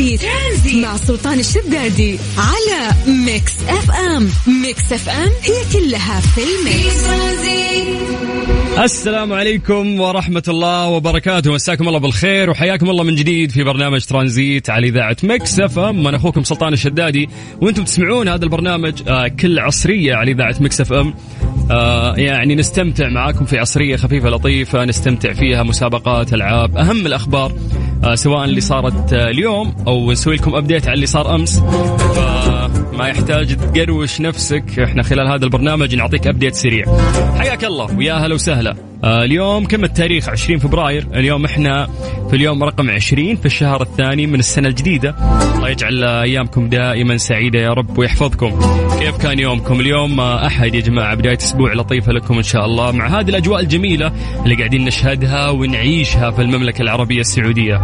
ترانزيت. ترانزيت. مع سلطان الشدادي على ميكس اف ام. ميكس اف ام هي كلها في ال mix. السلام عليكم ورحمة الله وبركاته. مساكم الله بالخير وحياكم الله من جديد في برنامج ترانزيت على إذاعة مكس اف ام. أنا أخوكم سلطان الشدادي. وأنتم تسمعون هذا البرنامج آه كل عصرية على إذاعة مكس اف ام. آه يعني نستمتع معاكم في عصرية خفيفة لطيفة نستمتع فيها مسابقات ألعاب أهم الأخبار. سواء اللي صارت آه اليوم أو نسوي لكم أبديت على اللي صار أمس. فما يحتاج تقروش نفسك. إحنا خلال هذا البرنامج نعطيك أبديت سريع. حياك الله ويا هلا وسهلا. آه اليوم كم التاريخ؟ 20 فبراير. اليوم إحنا في اليوم رقم 20 في الشهر الثاني من السنة الجديدة. الله يجعل أيامكم دائما سعيدة يا رب ويحفظكم. كيف كان يومكم اليوم؟ آه أحد يا جماعة بداية أسبوع لطيفة لكم إن شاء الله. مع هذه الأجواء الجميلة اللي قاعدين نشهدها ونعيشها في المملكة العربية السعودية.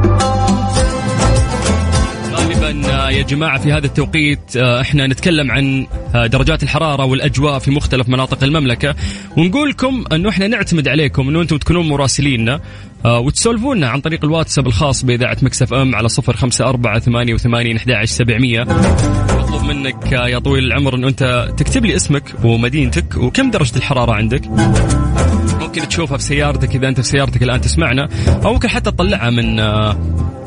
آه، يا جماعة في هذا التوقيت آه، إحنا نتكلم عن آه، درجات الحرارة والأجواء في مختلف مناطق المملكة. ونقول لكم أنه إحنا نعتمد عليكم أنه أنتم تكونون مراسليننا وتسولفونا عن طريق الواتساب الخاص بإذاعة مكسف أم على صفر خمسة أربعة ثمانية وثمانين سبعمية. مطلوب منك يا طويل العمر أنه أنت تكتب لي اسمك ومدينتك وكم درجة الحرارة عندك. ممكن تشوفها في سيارتك إذا أنت في سيارتك الآن تسمعنا أو ممكن حتى تطلعها من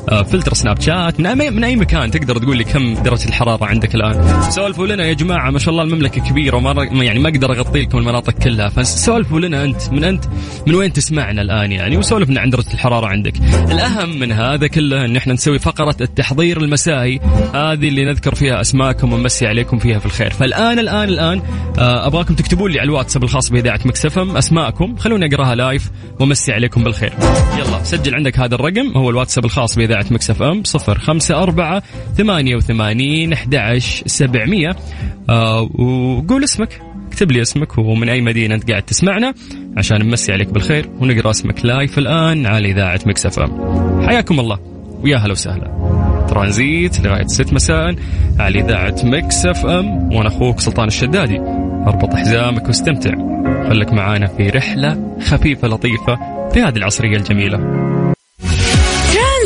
فلتر سناب شات. من أي, من أي مكان تقدر تقول لي كم درجة الحرارة عندك الآن؟ سولفوا لنا يا جماعة ما شاء الله المملكة كبيرة وما يعني ما أقدر أغطي لكم المناطق كلها فسولفوا لنا أنت من انت من وين تسمعنا الآن يعني؟ وسولفنا عن درجة الحرارة عندك. الأهم من هذا كله إن إحنا نسوي فقرة التحضير المسائي هذه اللي نذكر فيها أسماءكم ونمسي عليكم فيها في الخير. فالان الان الآن آه، أبغاكم تكتبوا لي على الواتساب الخاص بإذاعة مكس اف ام أسماءكم خلوني أقراها live وأمسي عليكم بالخير. يلا سجل عندك هذا الرقم هو الواتساب الخاص باذاعه مكس اف ام صفر خمسة أربعة ثمانية وثمانين أحد سبعمية. آه وقول اسمك اكتب لي اسمك ومن أي مدينة أنت قاعد تسمعنا عشان نمسي عليك بالخير ونقرأ اسمك live الآن على إذاعة مكس اف ام. حياكم الله. ويا هلا وسهلا. ترانزيت لغاية ست مساء على إذاعة مكس اف ام. وأنا أخوك سلطان الشدادي. أربط حزامك واستمتع. خلك معانا في رحلة خفيفة لطيفة في هذه العصرية الجميلة.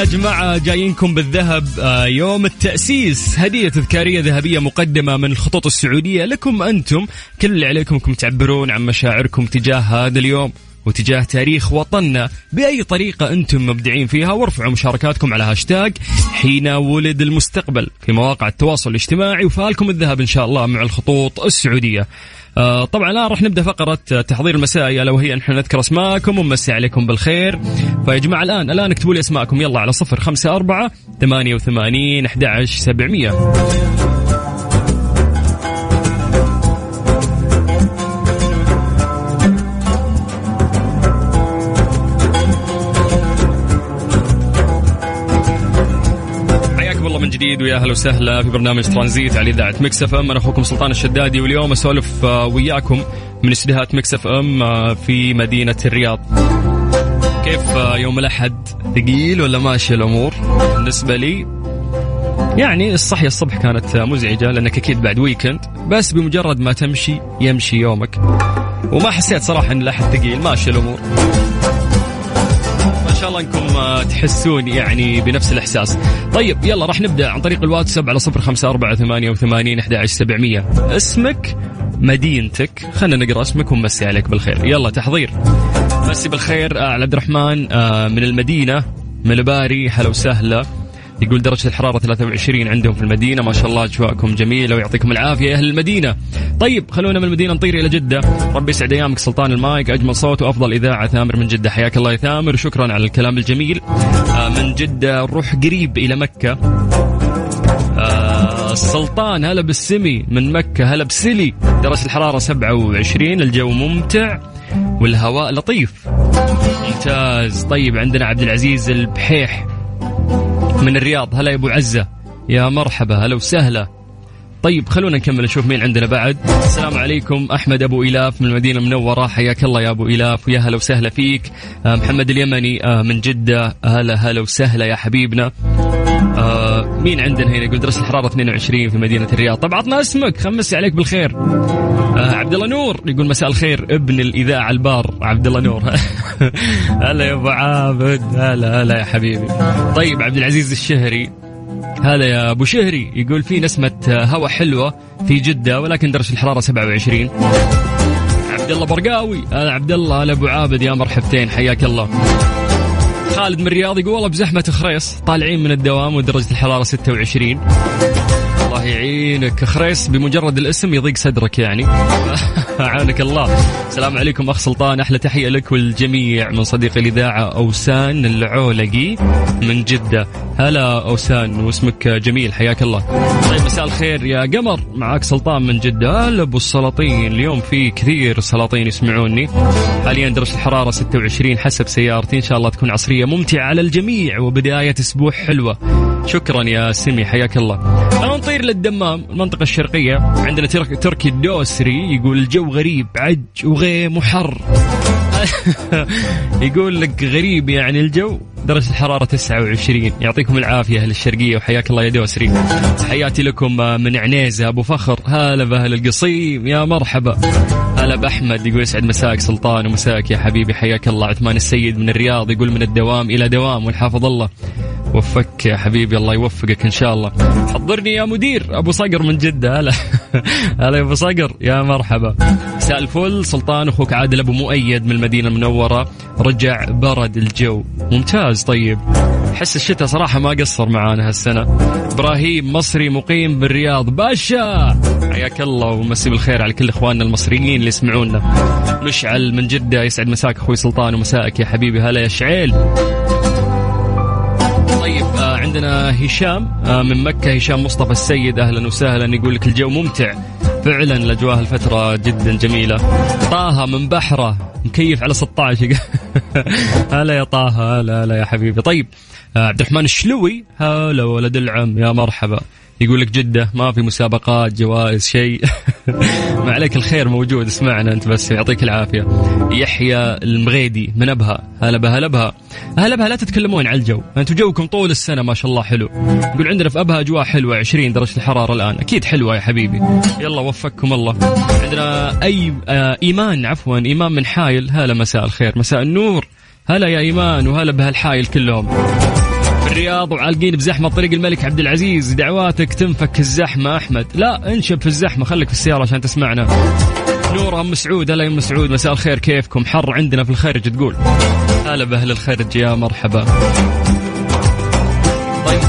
يا جماعة جايينكم بالذهب. آه، يوم التأسيس هدية تذكارية ذهبية مقدمة من الخطوط السعودية لكم أنتم. كل اللي عليكم انكم تعبرون عن مشاعركم تجاه هذا اليوم وتجاه تاريخ وطننا. بأي طريقة أنتم مبدعين فيها وارفعوا مشاركاتكم على هاشتاج حين ولد المستقبل في مواقع التواصل الاجتماعي. وفالكم الذهب إن شاء الله مع الخطوط السعودية. آه، طبعا الان راح نبدأ فقرة تحضير المسائي. ألا وهي نحن نذكر أسماءكم ونمسي عليكم بالخير. فيا جماعة الآن الآن اكتبوا لي أسماءكم. يلا على 054 88 11700 جديد ويا أهلا وسهلا في برنامج ترانزيت على إذاعة مكس إف إم أنا أخوكم سلطان الشدادي واليوم أسولف آه، وياكم من استديوهات مكس إف إم آه، في مدينة الرياض. كيف آه، يوم الأحد ثقيل ولا ماشي الأمور؟ بالنسبة لي يعني الصحية الصبح كانت مزعجة لأنك أكيد بعد weekend بس بمجرد ما تمشي يمشي يومك وما حسيت صراحة أن الأحد ثقيل ماشي الأمور شاء الله إنكم آه، تحسون يعني بنفس الإحساس. طيب يلا راح نبدأ عن طريق الواتساب على صفر خمسة أربعة ثمانية وثمانين أحد سبعمية. اسمك مدينتك خلينا نقرأ اسمك ونمسي عليك بالخير. يلا تحضير. مسي بالخير آه، على عبد الرحمن آه، من المدينة من الباري هلا وسهلا. يقول درجة الحرارة 23 عندهم في المدينة. ما شاء الله أجواءكم جميلة ويعطيكم العافية. أهل المدينة. طيب خلونا من المدينة نطير إلى جدة. ربي يسعد أيامك سلطان المايك أجمل صوت وأفضل إذاعة. ثامر من جدة. حياك الله يا ثامر. شكرا على الكلام الجميل. آه من جدة نروح قريب إلى مكة. آه السلطان هلا بالسمي. من مكة هلا بسلي. درجة الحرارة 27 الجو ممتع والهواء لطيف. ممتاز. طيب عندنا عبد العزيز البحيح. من الرياض. هلا يا أبو عزة. يا مرحبا. هلا وسهلا. طيب خلونا نكمل نشوف مين عندنا بعد. السلام عليكم. أحمد أبو إلاف من المدينة المنورة. حياك الله يا أبو إلاف ويا هلا وسهلا فيك. آه محمد اليمني آه من جدة. هلا هلا وسهلا يا حبيبنا. آه مين عندنا هنا يقول درجه الحرارة 22 في مدينة الرياض؟ طب عطنا اسمك خمسي عليك بالخير. آه عبد الله نور يقول مساء الخير ابن الإذاعة البار عبد الله نور. هلا يا أبو عابد هلا هلا يا حبيبي. طيب عبد العزيز الشهري هذا يا أبو شهري يقول في نسمة هواء حلوة في جدة ولكن درجه الحرارة 27 عبد الله برقاوي هذا عبد الله هلا أبو عابد يا مرحبتين حياك الله. خالد من الرياض يقول والله بزحمه خريص طالعين من الدوام ودرجة الحرارة 26 الله يعينك. خريص بمجرد الاسم يضيق صدرك يعني. عانك الله. السلام عليكم أخ سلطان. أحلى تحية لك والجميع من صديق الإذاعة أوسان العولقي من جدة. هلا أوسان واسمك جميل. حياك الله. طيب مساء الخير يا قمر. معاك سلطان من جدة. هلا أبو السلاطين. اليوم في كثير سلاطين يسمعوني. حاليا درجه الحرارة 26 حسب سيارتي. إن شاء الله تكون عصرية ممتعة على الجميع وبداية أسبوع حلوة. شكرا يا سمي حياك الله. نطير للدمام المنطقة الشرقية. عندنا ترك تركي الدوسري يقول الجو غريب عج وغيم وحر يقول لك غريب يعني الجو. درجة الحرارة 29 يعطيكم العافية أهل الشرقية وحياك الله يا دوسري. حياتي لكم من عنيزة أبو فخر. هلا بأهل القصيم يا مرحبا. هلا بأحمد يقول يسعد مساك سلطان ومساك يا حبيبي حياك الله. عثمان السيد من الرياض يقول من الدوام إلى دوام والحافظ الله وفك يا حبيبي الله يوفقك إن شاء الله. حضرني يا مدير أبو صقر من جدة. هلا. هلا يا أبو صقر يا مرحبا. مساء الفل سلطان أخوك عادل أبو مؤيد من المدينة المنورة رجع برد الجو. ممتاز طيب. حس الشتاء صراحة ما قصر معانا هالسنة. إبراهيم مصري مقيم بالرياض باشا! حياك الله ومسي بالخير على كل إخواننا المصريين اللي يسمعونا. مشعل من جدة يسعد مساك أخوي سلطان ومساك يا حبيبي. هلا يا شعيل. طيب آه عندنا هشام آه من مكة. هشام مصطفى السيد أهلا وسهلا. يقول لك الجو ممتع. فعلا الأجواء الفترة جدا جميلة. طه من بحرة مكيف على 16 هلا يا طه هلا هلا يا حبيبي. طيب آه عبد الرحمن الشلوي هلا ولد العم يا مرحبا. يقول لك جدة ما في مسابقات جوائز شيء. ما عليك الخير موجود اسمعنا أنت بس يعطيك العافية. يحيى المغيدي من أبها. هلا بها هلا بها. هلا بها لا تتكلمون على الجو. أنتم جوكم طول السنة ما شاء الله حلو. يقول عندنا في أبها أجواء حلوة 20 درجة الحرارة الآن. أكيد حلوة يا حبيبي. يلا وفقكم الله. عندنا أي آه إيمان عفوا إيمان من حايل. هلا مساء الخير. مساء النور. هلا يا إيمان وهلا بهالحايل كلهم. الرياض وعالقين بزحمة طريق الملك عبد العزيز. دعواتك تنفك الزحمة أحمد. لا انشب في الزحمة. خليك في السيارة عشان تسمعنا. نور أم سعود هلا يا أم سعود مساء الخير. كيفكم؟ حر عندنا في الخارج تقول. هلا بأهل الخارج يا مرحبا. طيب.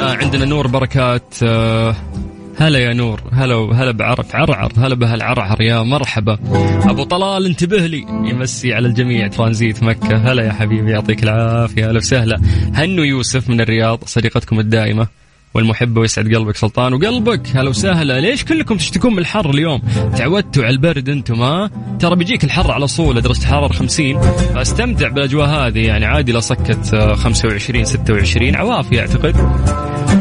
آه عندنا نور بركات آه هلا يا نور هلا هلا بعرف عرعر هلا بهالعرعر يا مرحبا. أبو طلال انتبه لي. يمسي على الجميع ترانزيت مكة. هلا يا حبيبي يعطيك العافية هلا وسهلا. هنو يوسف من الرياض صديقتكم الدائمة والمحبة ويسعد قلبك سلطان وقلبك. هلا وسهلا. ليش كلكم تشتكون من الحر اليوم؟ تعودتوا على البرد أنتم ها؟ ترى بيجيك الحر على صولة درجة الحرارة 50 فاستمتع بالأجواء هذه يعني عادي لو سكت 25 26 عوافي أعتقد.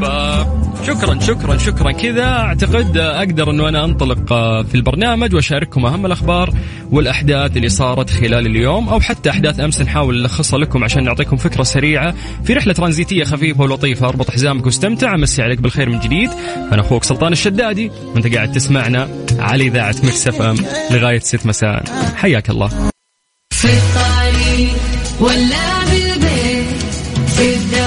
ف شكرا شكرا شكرا. كذا أعتقد أقدر إنه أنا أنطلق في البرنامج وأشارككم أهم الأخبار والأحداث اللي صارت خلال اليوم أو حتى أحداث أمس نحاول نلخصها لكم عشان نعطيكم فكرة سريعة. في رحلة ترانزيتية خفيفة ولطيفة أربط حزامك واستمتع. امسي عليك بالخير من جديد. أنا أخوك سلطان الشدادي وأنت قاعد تسمعنا على إذاعة مكس إف إم لغاية 6 مساء. حياك الله. في الطريق ولا بالبيت في الدوام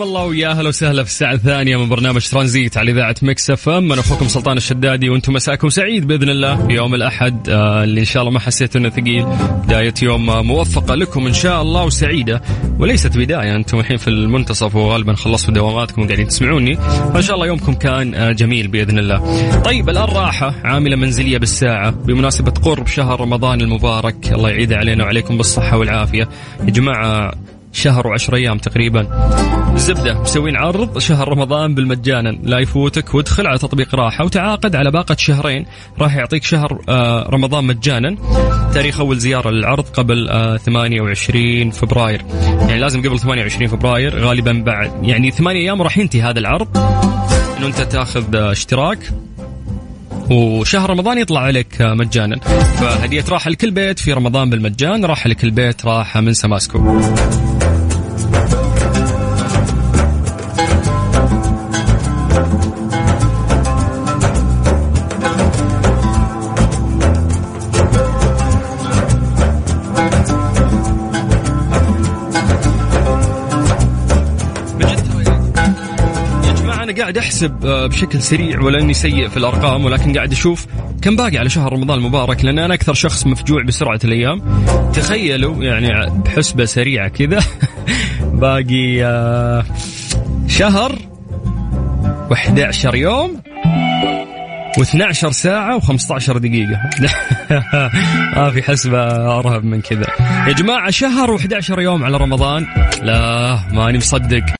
حياكم الله ويا أهلا وسهلا في الساعة الثانية من برنامج ترانزيت على إذاعة Mix FM. أنا أخوكم سلطان الشدادي وأنتم مساكم سعيد بإذن الله في يوم الأحد آه، اللي إن شاء الله ما حسيت إنه ثقيل بداية يوم موفقة لكم إن شاء الله وسعيدة. وليست بداية أنتم الحين في المنتصف وغالبا خلصتوا دواماتكم وقاعدين تسمعوني. فإن شاء الله يومكم كان آه، جميل بإذن الله. طيب الآن راحة عاملة منزلية بالساعة بمناسبة قرب شهر رمضان المبارك. الله يعيد علينا وعليكم بالصحة والعافية. يا جماعة شهر وعشر أيام تقريبا. الزبده مسوين عرض شهر رمضان بالمجانا لا يفوتك وادخل على تطبيق راحة وتعاقد على باقة شهرين. راح يعطيك شهر آه، رمضان مجانا. تاريخ أول زيارة للعرض قبل آه، 28 فبراير. يعني لازم قبل 28 فبراير غالبا بعد. يعني ثمانية أيام راح ينتهي هذا العرض. انه أنت تأخذ آه، اشتراك. وشهر رمضان يطلع عليك آه، مجانا. فهدية راحة لكل بيت في رمضان بالمجان راحة لكل بيت راحة من سماسكو. أحسب آه، بشكل سريع ولا إني سيء في الأرقام ولكن قاعد أشوف كم باقي على شهر رمضان المبارك لأن أنا أكثر شخص مفجوع بسرعة الأيام. تخيلوا يعني بحسبة سريعة كذا باقي آه، شهر و11 يوم و12 ساعة و15 دقيقة. ما في حسبة أرهب من كذا. يا جماعة شهر و11 يوم على رمضان؟ لا ماني مصدق.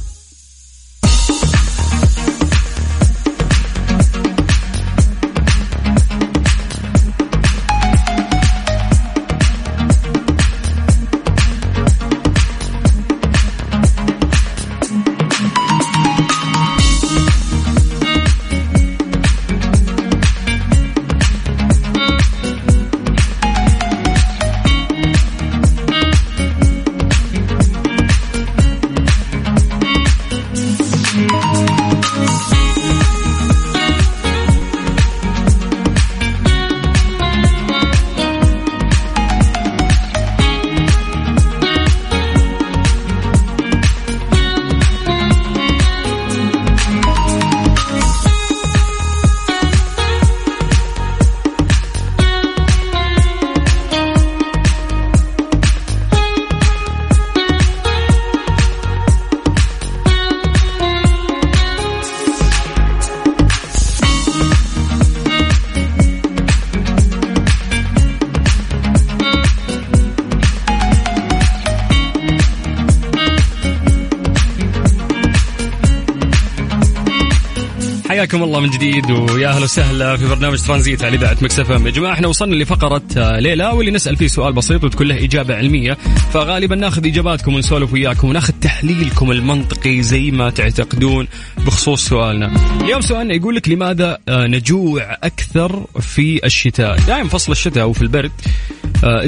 حياكم الله من جديد ويا أهلا وسهلا في برنامج ترانزيت على إذاعة مكسف يا جماعة إحنا وصلنا لفقرة آه، ليلى واللي نسأل فيه سؤال بسيط وتكون له إجابة علمية. فغالبا ناخذ إجاباتكم ونسولف وياكم وناخذ تحليلكم المنطقي زي ما تعتقدون بخصوص سؤالنا. اليوم سؤالنا يقول لك لماذا آه، نجوع أكثر في الشتاء؟ دائما فصل الشتاء وفي البرد.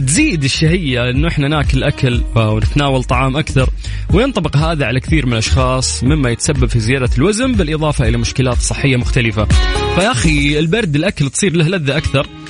تزيد الشهية إنه إحنا ناكل أكل آه، ونتناول طعام أكثر. وينطبق هذا على كثير من الأشخاص مما يتسبب في زيادة الوزن بالإضافة إلى مشكلات صحية مختلفة. فيا أخي البرد الأكل تصير له لذة أكثر. آه،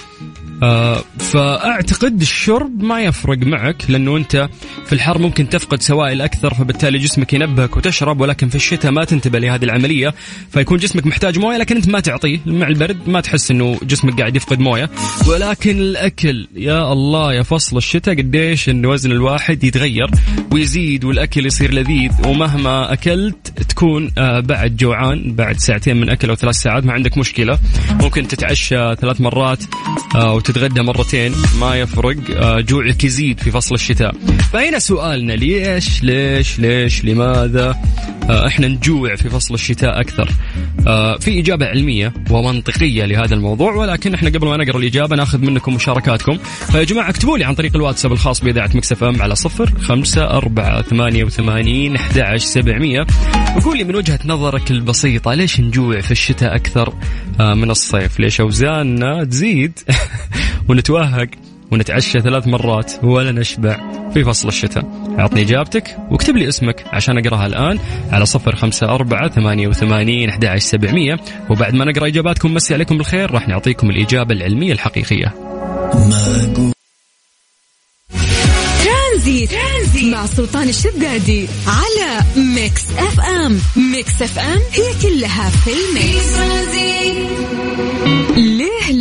فأعتقد الشرب ما يفرق معك لأنه أنت في الحر ممكن تفقد سوائل أكثر فبالتالي جسمك ينبهك وتشرب ولكن في الشتاء ما تنتبه لهذه العملية فيكون جسمك محتاج موية لكن أنت ما تعطيه. مع البرد ما تحس إنه جسمك قاعد يفقد موية. ولكن الأكل يا الله يا فصل الشتاء قديش إن وزن الواحد يتغير ويزيد والأكل يصير لذيذ ومهما أكلت تكون آه، بعد جوعان بعد ساعتين من أكل أو ثلاث ساعات ما عندك مشكلة. ممكن تتعشى ثلاث مرات آه، وتتغدى مرتين ما يفرق. آه، جوعك يزيد في فصل الشتاء. فهنا سؤالنا؟ ليش؟ ليش؟ ليش؟ لماذا؟ آه، إحنا نجوع في فصل الشتاء أكثر. آه، في إجابة علمية ومنطقية لهذا الموضوع ولكن إحنا قبل ما نقرأ الإجابة ناخذ منكم مشاركاتكم. فيا جماعة اكتبوا لي عن طريق الواتساب الخاص بإذاعة مكسف إم على صفر خمسة أربعة ثمانية وثمانين أحد عشر سبعمية. وقول لي من وجهة نظرك البسيطة ليش نجوع في الشتاء أكثر؟ من الصيف. ليش أوزاننا تزيد؟ ونتوهق ونتعشى ثلاث مرات ولا نشبع في فصل الشتاء. أعطني إجابتك واكتب لي اسمك عشان أقراها الآن على صفر خمسة أربعة ثمانية وثمانين أحد سبعمية. وبعد ما نقرأ إجاباتكم مسي عليكم بالخير. راح نعطيكم الإجابة العلمية الحقيقية. ترانزيت. ترانزيت مع سلطان الشدادي على Mix FM. Mix FM هي كلها في ال mix.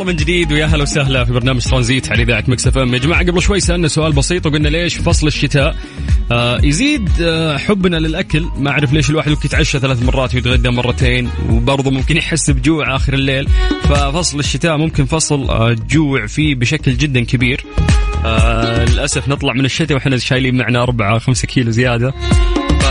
الله من جديد ويا هلا وسهلا في برنامج ترانزيت على إذاعة Mix FM. يا جماعة قبل شوي سألنا سؤال بسيط وقلنا ليش فصل الشتاء؟ آه يزيد آه حبنا للأكل. ما أعرف ليش الواحد ممكن يتعشى ثلاث مرات ويتغدى مرتين وبرضه ممكن يحس بجوع آخر الليل. ففصل الشتاء ممكن فصل آه جوع فيه بشكل جدا كبير. آه للأسف نطلع من الشتاء وإحنا شايلين معنا أربعة خمسة كيلو زيادة.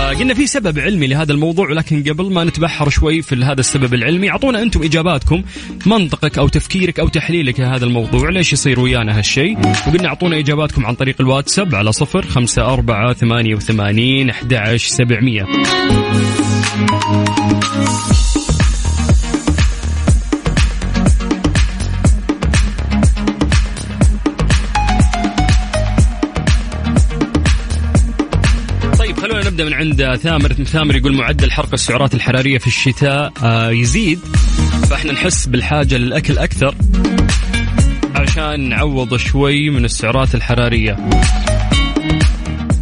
فقلنا في سبب علمي لهذا الموضوع ولكن قبل ما نتبحر شوي في هذا السبب العلمي أعطونا أنتم إجاباتكم منطقك أو تفكيرك أو تحليلك لهذا الموضوع ليش يصير ويانا هالشيء؟ وقلنا أعطونا إجاباتكم عن طريق الواتساب على صفر خمسة أربعة ثمانية وثمانين أحد سبعمية. نبدا من عند ثامر. ثامر يقول معدل حرق السعرات الحرارية في الشتاء آه، يزيد فإحنا نحس بالحاجة للأكل أكثر عشان نعوض شوي من السعرات الحرارية.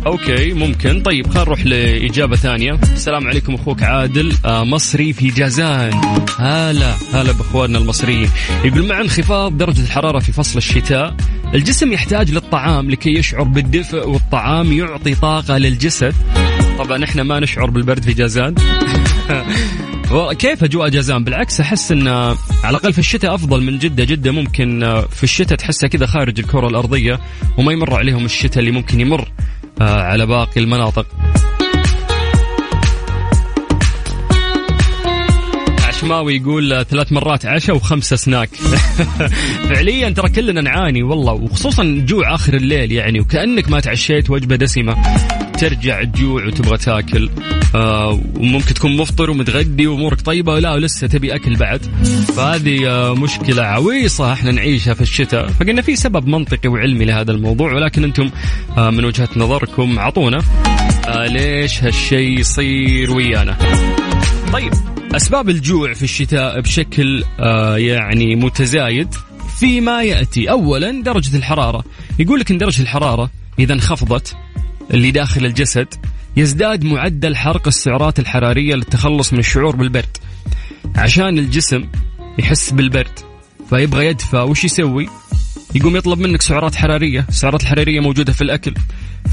أوكي ممكن. طيب خلينا نروح لإجابة ثانية. السلام عليكم أخوك عادل آه مصري في جازان. هلا هلا بأخواننا المصريين. يقول مع انخفاض درجة الحرارة في فصل الشتاء الجسم يحتاج للطعام لكي يشعر بالدفء والطعام يعطي طاقة للجسد. طبعا إحنا ما نشعر بالبرد في جازان. كيف أجواء جازان؟ بالعكس أحس إن على الأقل في الشتاء أفضل من جدة. جدة ممكن في الشتاء تحسها كذا خارج الكرة الأرضية وما يمر عليهم الشتاء اللي ممكن يمر آه، على باقي المناطق. عشماوي يقول ثلاث مرات عشاء وخمسة سناك. فعليا ترى كلنا نعاني والله وخصوصا جوع آخر الليل يعني وكأنك ما تعشيت وجبة دسمة. ترجع تجوع وتبغى تاكل. آه وممكن تكون مفطر ومتغدي وامورك طيبة ولا ولسه تبي أكل بعد. فهذه آه مشكلة عويصة إحنا نعيشها في الشتاء. فقلنا في سبب منطقي وعلمي لهذا الموضوع ولكن أنتم آه من وجهة نظركم اعطونا آه ليش هالشيء يصير ويانا؟ طيب أسباب الجوع في الشتاء بشكل آه يعني متزايد فيما يأتي. اولا درجة الحرارة. يقول لك إن درجة الحرارة إذا انخفضت اللي داخل الجسد يزداد معدل حرق السعرات الحرارية للتخلص من الشعور بالبرد. عشان الجسم يحس بالبرد فيبغى يدفى وش يسوي؟ يقوم يطلب منك سعرات حرارية. السعرات الحرارية موجودة في الأكل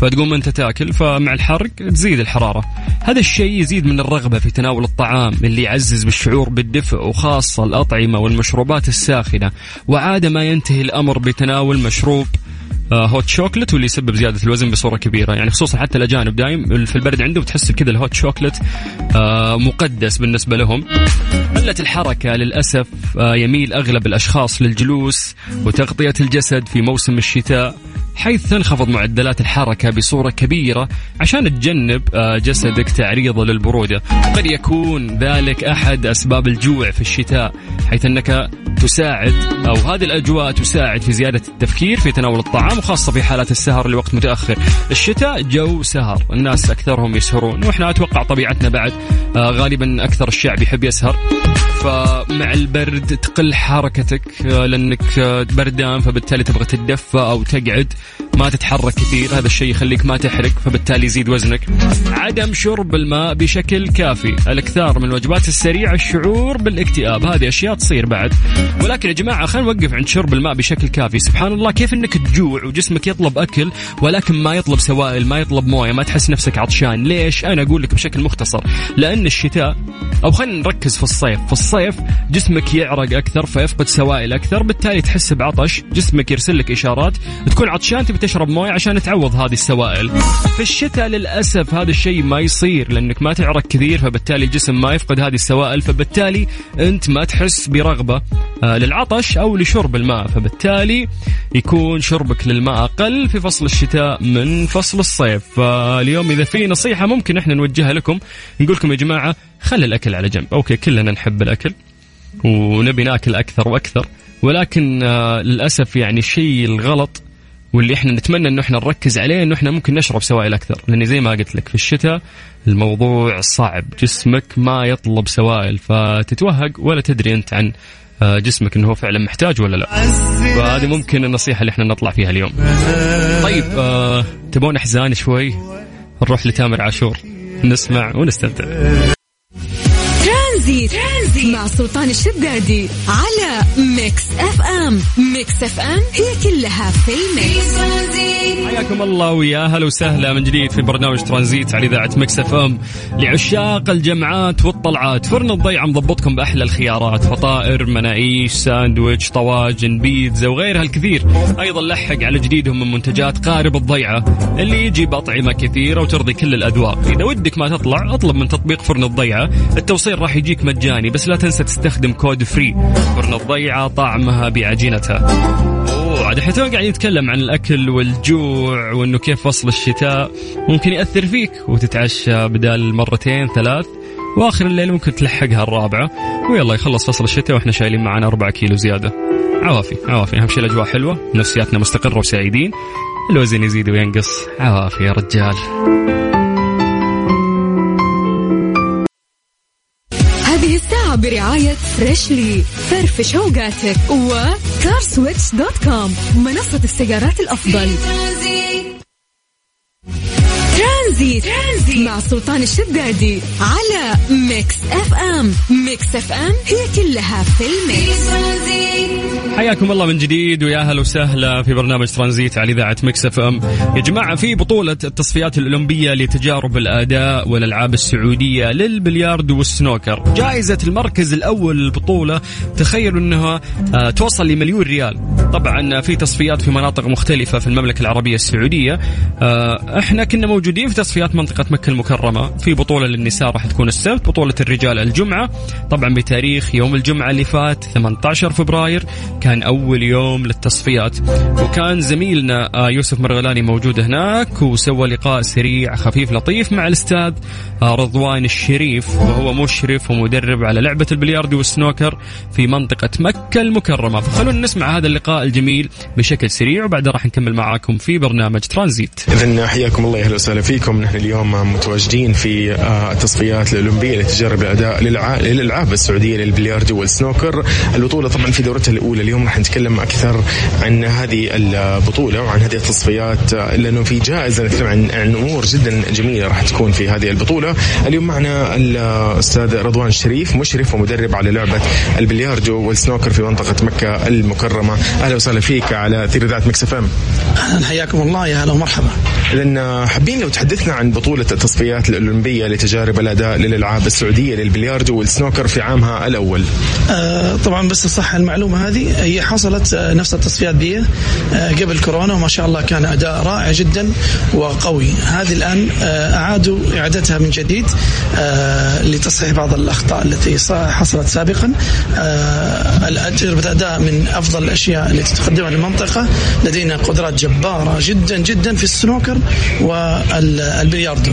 فتقوم أنت تاكل فمع الحرق تزيد الحرارة. هذا الشيء يزيد من الرغبة في تناول الطعام اللي يعزز بالشعور بالدفء وخاصة الأطعمة والمشروبات الساخنة. وعاده ما ينتهي الأمر بتناول مشروب هوت شوكلت واللي يسبب زيادة الوزن بصورة كبيرة. يعني خصوصا حتى الأجانب دايم في البرد عندهم تحس كذا الهوت شوكلت آه، مقدس بالنسبة لهم. قلة الحركة للأسف آه، يميل أغلب الأشخاص للجلوس وتغطية الجسد في موسم الشتاء. حيث تنخفض معدلات الحركة بصورة كبيرة عشان تجنب آه، جسدك تعريضه للبرودة. قد يكون ذلك أحد أسباب الجوع في الشتاء حيث أنك تساعد أو هذه الأجواء تساعد في زيادة التفكير في تناول الطعام وخاصة في حالات السهر لوقت متأخر. الشتاء جو سهر الناس أكثرهم يسهرون وإحنا أتوقع طبيعتنا بعد آه، غالبا أكثر الشعب يحب يسهر. فمع البرد تقل حركتك آه، لأنك آه، بردان فبالتالي تبغى تتدفى أو تقعد. ما تتحرك كثير هذا الشيء يخليك ما تحرق فبالتالي يزيد وزنك. عدم شرب الماء بشكل كافي الإكثار من الوجبات السريعة الشعور بالاكتئاب. هذه أشياء تصير بعد. ولكن يا جماعة خلينا نوقف عند شرب الماء بشكل كافي. سبحان الله كيف إنك تجوع وجسمك يطلب أكل ولكن ما يطلب سوائل ما يطلب موية ما تحس نفسك عطشان؟ ليش؟ أنا أقول لك بشكل مختصر. لأن الشتاء أو خلينا نركز في الصيف. في الصيف جسمك يعرق أكثر فيفقد سوائل أكثر بالتالي تحس بعطش جسمك يرسل لك إشارات تكون عطشان تبي تشرب موية عشان تعوض هذه السوائل. في الشتاء للأسف هذا الشيء ما يصير لأنك ما تعرق كثير فبالتالي الجسم ما يفقد هذه السوائل فبالتالي أنت ما تحس برغبة آه، للعطش أو لشرب الماء فبالتالي يكون شربك للماء أقل في فصل الشتاء من فصل الصيف. فاليوم إذا في نصيحة ممكن إحنا نوجهها لكم نقول لكم يا جماعة خلي الأكل على جنب. أوكي كلنا نحب الأكل ونبي ناكل أكثر وأكثر ولكن آه، للأسف يعني الشيء الغلط واللي إحنا نتمنى إنه إحنا نركز عليه إنه إحنا ممكن نشرب سوائل أكثر. لأن زي ما قلت لك في الشتاء الموضوع صعب جسمك ما يطلب سوائل فتتوهق ولا تدري أنت عن آه، جسمك إنه هو فعلا محتاج ولا لا. فهذه ممكن النصيحة اللي إحنا نطلع فيها اليوم. طيب آه تبون أحزان شوي؟ نروح لتامر عاشور. نسمع ونستمتع. ترانزيت, ترانزيت. مع سلطان الشدادي على Mix FM. Mix FM هي كلها في ال mix. حياكم الله ويا أهلا وسهلا من جديد في برنامج ترانزيت على إذاعة Mix FM. لعشاق الجمعات والطلعات فرن الضيعة مضبطكم بأحلى الخيارات فطائر مناقيش ساندويتش طواجن بيتزا وغيرها الكثير. أيضا لحق على جديدهم من منتجات قارب الضيعة اللي يجي بأطعمة كثيرة وترضي كل الأذواق. إذا ودك ما تطلع أطلب من تطبيق فرن الضيعة. التوصيل راح يجيك مجاني بس لا تنسى تستخدم كود free فرن الضيعه طعمها بعجينتها. أوه عاد إحنا تونا قاعدين نتكلم عن الأكل والجوع وإنه كيف فصل الشتاء. ممكن يأثر فيك وتتعشى بدال مرتين ثلاث. وآخر الليل ممكن تلحقها الرابعة. ويلا يخلص فصل الشتاء وإحنا شايلين معنا 4 كيلو زيادة. عوافي عوافي. أهم شيء الأجواء حلوة نفسياتنا مستقرة وسعيدين. الوزن يزيد وينقص. عوافي يا رجال. برعاية Freshly فرفش اوقاتك و CarSwitch dot com منصة السيارات الأفضل. ترانزيت, ترانزيت مع سلطان الشدادي على Mix FM Mix FM هي كلها في ال mix حياكم الله من جديد ويا أهلا وسهلا في برنامج ترانزيت على إذاعة Mix FM. يا جماعة في بطولة التصفيات الأولمبية لتجارب الأداء والألعاب السعودية للبلياردو والسنوكر. جائزة المركز الأول للبطوله تخيلوا أنها آه، توصل لمليون ريال. طبعا في تصفيات في مناطق مختلفة في المملكة العربية السعودية. آه، إحنا كنا موجودين في تصفيات منطقة مكة المكرمة، في بطولة للنساء راح تكون السبت، بطولة الرجال الجمعة، طبعا بتاريخ يوم الجمعة اللي فات 18 فبراير كان أول يوم للتصفيات. وكان زميلنا آه، يوسف مرغلاني موجود هناك وسوى لقاء سريع خفيف لطيف مع الأستاذ آه، رضوان الشريف. وهو مشرف ومدرب على لعبة البلياردو والسنوكر في منطقة مكة المكرمة. فخلونا نسمع هذا اللقاء الجميل بشكل سريع وبعدها راح نكمل معاكم في برنامج ترانزيت. اذا حياكم الله أهلا وسهلا فيكم. نحن اليوم متواجدين في آه، التصفيات الأولمبية لتجارب الأداء للألعاب السعودية للبلياردو والسنوكر. البطولة طبعا في دورتها الأولى. اليوم راح نتكلم أكثر عن هذه البطولة وعن هذه التصفيات آه، لأنه في جائزة نتكلم عن عن أمور جدا جميلة راح تكون في هذه البطولة. اليوم معنا الأستاذ رضوان الشريف مشرف ومدرب على لعبة البلياردو والسنوكر في منطقة مكة المكرمة. أهلا وسهلا فيك على اثير إذاعة Mix FM. حياكم الله. يا هلا ومرحبا. اذا حابين لو تحدثنا عن بطولة التصفيات الأولمبية لتجارب الأداء للألعاب السعودية للبلياردو والسنوكر في عامها الأول. آه طبعا بس صح المعلومة هذه هي حصلت آه نفس التصفيات دي آه قبل كورونا وما شاء الله كان أداء رائع جدا وقوي. هذه الآن آه أعادوا إعادتها من جديد لتصحيح بعض الأخطاء التي حصلت سابقا. تجربه اداء من أفضل الأشياء التي تقدمها للمنطقه لدينا قدرات جبارة جدا جدا في السنوكر والبلياردو.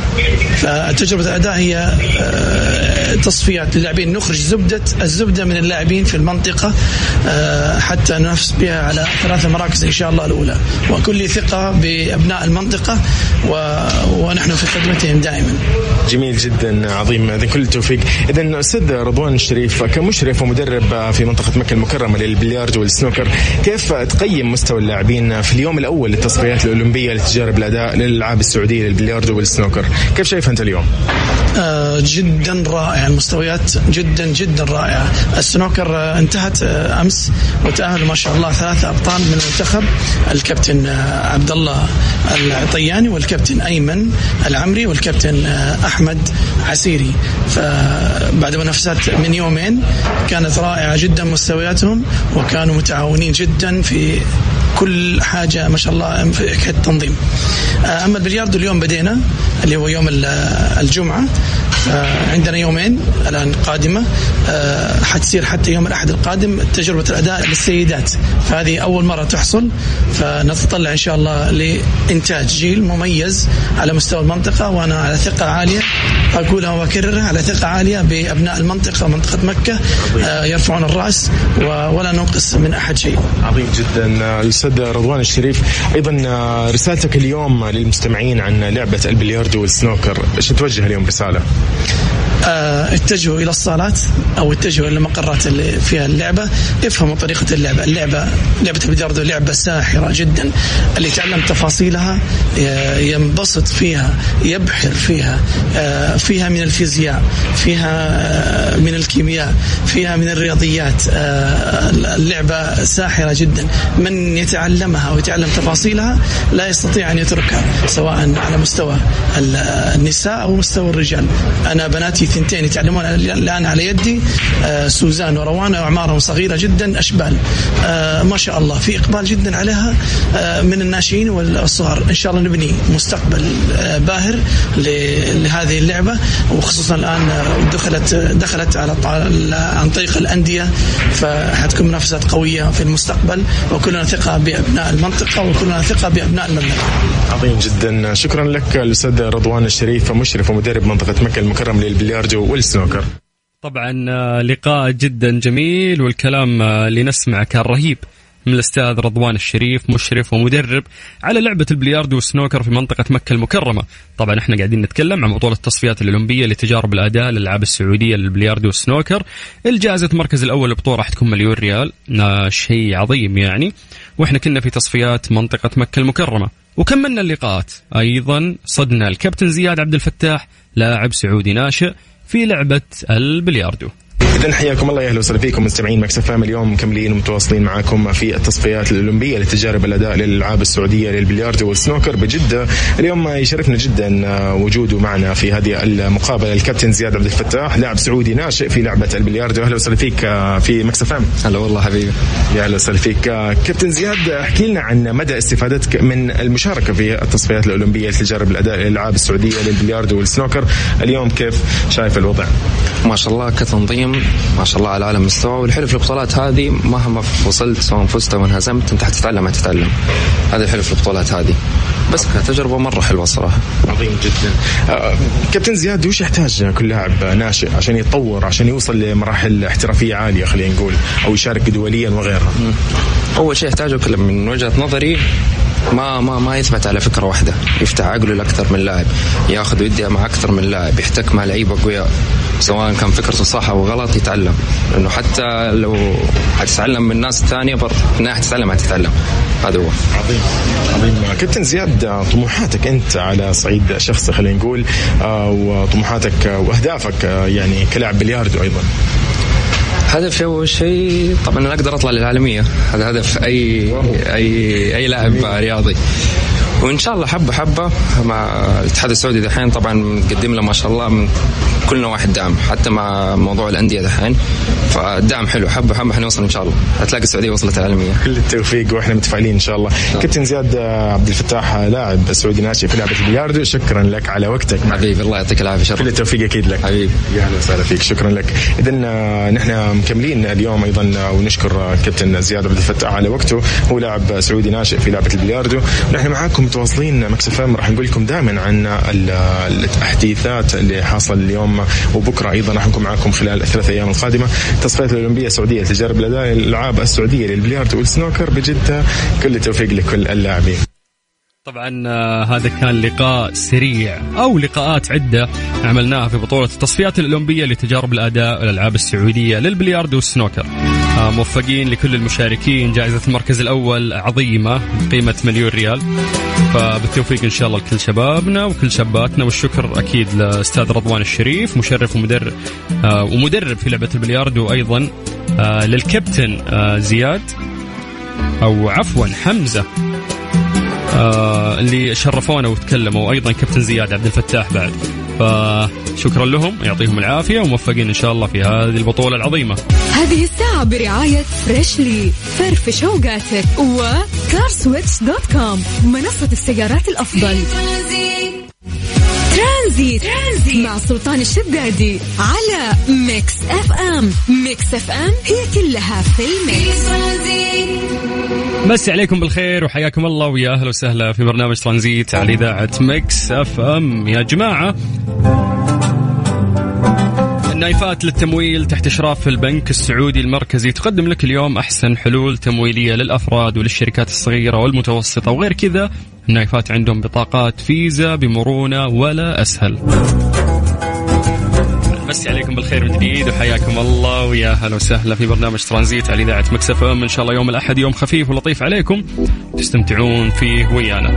فتجربة الأداء هي آه، تصفيات للاعبين. نخرج زبدة الزبدة من اللاعبين في المنطقة آه، حتى ننافس بها على ثلاث مراكز إن شاء الله الأولى. وكل ثقة بأبناء المنطقة و... ونحن في خدمتهم دائما. جميل جدا عظيم. اذا كل التوفيق. اذا أستاذ رضوان الشريف كمشرف ومدرب في منطقة مكة المكرمة للبلياردو والسنوكر كيف تقيم مستوى اللاعبين في اليوم الأول للتصفيات الأولمبية لتجارب الأداء للألعاب السعودية للبلياردو والسنوكر؟ كيف شايف أنت اليوم؟ آه، جدا رائع. المستويات جدا جدا رائعة. السنوكر آه، انتهت آه، أمس. وتأهلوا ما شاء الله ثلاثة أبطال من المنتخب. الكابتن آه، عبد الله العطياني والكابتن أيمن العمري والكابتن آه، أحمد عسيري. فبعد منافسات من يومين كانت رائعة جدا مستوياتهم وكانوا متعاونين جدا في كل حاجة ما شاء الله في التنظيم. آه، أما البلياردو اليوم بدينا اللي هو يوم ال- الجمعة آه، عندنا يومين الآن قادمة آه، حتصير حتى يوم الأحد القادم تجربة الأداء للسيدات. فهذه أول مرة تحصل فنتطلع إن شاء الله لإنتاج جيل مميز على مستوى المنطقة وأنا على ثقة عالية أقولها وأكررها على ثقة عالية بأبناء المنطقة منطقة مكة آه، يرفعون الرأس ولا ننقص من أحد شيء. عظيم جدا الأستاذ رضوان الشريف. أيضا رسالتك اليوم للمستمعين عن لعبة البلياردو والسنوكر إيش توجه اليوم رسالة؟ اتجهوا إلى الصالات أو اتجهوا إلى المقرات اللي فيها اللعبة. افهموا طريقة اللعبة، اللعبة لعبة البلياردو لعبة ساحرة جدا. اللي يتعلم تفاصيلها ينبسط فيها يبحر فيها آه، فيها من الفيزياء فيها آه، من الكيمياء فيها من الرياضيات. آه، اللعبة ساحرة جدا. من يتعلمها ويتعلم تفاصيلها لا يستطيع أن يتركها سواء على مستوى ال- النساء أو مستوى الرجال. أنا بناتي ثنتين يتعلمون الآن على يدي آه، سوزان وروان وأعمارهم صغيرة جدا أشبال. آه، ما شاء الله. في إقبال جدا عليها آه، من الناشئين والصغار. إن شاء الله نبني مستقبل باهر لهذه اللعبة. وخصوصا الآن دخلت دخلت على- عن طريق الأندية. فحتكون منافسات قوية في المستقبل وكلنا ثقة بأبناء المنطقة وكلنا ثقة بأبناء المملكة. عظيم جدا. شكرا لك الأستاذ رضوان الشريف مشرف ومدرب منطقه مكة المكرمة للبلياردو. والسنوكر طبعا آه، لقاء جدا جميل والكلام آه، اللي نسمعه كان رهيب من الأستاذ رضوان الشريف مشرف ومدرب على لعبة البلياردو والسنوكر في منطقة مكة المكرمة، طبعا إحنا قاعدين نتكلم عن بطولة التصفيات الأولمبية لتجارب الأداء للألعاب السعودية للبلياردو والسنوكر، الجائزة المركز الأول للبطوله راح تكون مليون ريال، شيء عظيم يعني، وإحنا كنا في تصفيات منطقة مكة المكرمة، وكملنا اللقاءات، أيضا صدنا الكابتن زياد عبد الفتاح لاعب سعودي ناشئ. في لعبة البلياردو. اذا حياكم الله يا أهلا وسهلا فيكم مستمعين Mix FM. اليوم مكملين ومتواصلين معاكم في التصفيات الأولمبية لتجارب الأداء للألعاب السعودية للبلياردو والسنوكر بجدة. اليوم يشرفنا جدا وجوده معنا في هذه المقابلة الكابتن زياد عبد الفتاح لاعب سعودي ناشئ في لعبة البلياردو. أهلا وسهلا فيك في Mix FM. هلا والله حبيبي. يا أهلا وسهلا فيك كابتن زياد احكي لنا عن مدى استفادتك من المشاركة في التصفيات الأولمبية لتجارب الأداء للألعاب السعودية للبلياردو والسنوكر. اليوم كيف شايف الوضع؟ ما شاء الله كتنظيم ما شاء الله على اعلى مستوى. والحلو في البطولات هذه مهما وصلت سواء فزت أو انهزمت أنت حتتعلم حتتعلم هذا الحلو في البطولات هذه. بس كتجربه مرة حلوة الصراحه عظيم جدا. آه، كابتن زياد وش يحتاج كل لاعب ناشئ عشان يتطور عشان يوصل لمراحل احترافية عالية خلينا نقول أو يشارك دوليا وغيرها؟ أول شيء يحتاجه من وجهة نظري ما ما ما يثبت على فكرة واحدة. يفتح عقله لأكثر من لاعب ياخذ ويدي مع أكثر من لاعب يحتك مع لعيبة اقوياء سواء كان فكرته صح أو غلط يتعلم. لأنه حتى لو حتتعلم من ناس ثانية برضه النهايه حتتعلم حتتعلم. هذا هو. عظيم عظيم. كابتن زياد طموحاتك أنت على صعيد شخصي خلينا نقول آه، وطموحاتك وأهدافك آه، يعني كلاعب بلياردو أيضا. هدفي اول شيء طبعا أنا أقدر أطلع للعالمية. هذا هدف اي اي أي لاعب رياضي. وإن شاء الله حبة حبة مع الاتحاد السعودي دحين. طبعا مقدم له ما شاء الله من كل نواحي الدعم حتى مع موضوع الأندية دحين. فالدعم حلو حبة حبة حنوصل إن شاء الله. هتلاقي السعودية وصلت العالميه كل التوفيق وإحنا متفائلين إن شاء الله. كابتن زياد عبد الفتاح لاعب سعودي ناشئ في لعبة البلياردو شكرا لك على وقتك. حبيبي الله يعطيك العافية شرف. كل التوفيق أكيد لك. حبيبي. يا أهلا وسهلا فيك شكرا لك. اذا نحن مكملين اليوم أيضا ونشكر كابتن زياد عبد الفتاح على وقته. هو لاعب سعودي ناشئ في لعبة البلياردو. نحن معاكم متواصلين. مكس راح نقول لكم دائما عن ال- التحديثات اللي حاصل اليوم وبكرة أيضا راح نكون معاكم خلال الثلاث أيام القادمة. تصفيات الأولمبية السعودية لتجارب الأداء الألعاب السعودية للبلياردو والسنوكر. بجدة كل التوفيق لكل اللاعبين. طبعا آه، هذا كان لقاء سريع أو لقاءات عدة عملناها في بطولة التصفيات الأولمبية لتجارب الأداء والألعاب السعودية للبلياردو والسنوكر. آه، موفقين لكل المشاركين. جائزة المركز الأول عظيمة بقيمة مليون ريال. فبالتوفيق إن شاء الله لكل شبابنا وكل شاباتنا والشكر أكيد لأستاذ رضوان الشريف مشرف ومدرب آه، ومدرب في لعبة البلياردو أيضا آه، للكابتن آه، زياد أو عفوا حمزة اللي شرفونا وتكلموا وأيضا كابتن زياد عبد الفتاح بعد. فشكرا لهم يعطيهم العافية وموفقين إن شاء الله في هذه البطولة العظيمة. هذه الساعة برعاية Freshly فرفش اوقاتك و CarSwitch dot com منصة السيارات الأفضل. ترانزيت, ترانزيت مع سلطان الشدادي على Mix FM. Mix FM هي كلها في ال mix. مسي عليكم بالخير وحياكم الله ويا أهلا وسهلا في برنامج ترانزيت على إذاعة Mix FM. يا جماعة النايفات للتمويل تحت إشراف البنك السعودي المركزي. تقدم لك اليوم أحسن حلول تمويلية للأفراد وللشركات الصغيرة والمتوسطة. وغير كذا النايفات عندهم بطاقات فيزا بمرونة ولا أسهل. مسي عليكم بالخير من جديد وحياكم الله ويا هلا وسهلا في برنامج ترانزيت على إذاعة Mix FM. إن شاء الله يوم الأحد يوم خفيف ولطيف عليكم. تستمتعون فيه ويانا.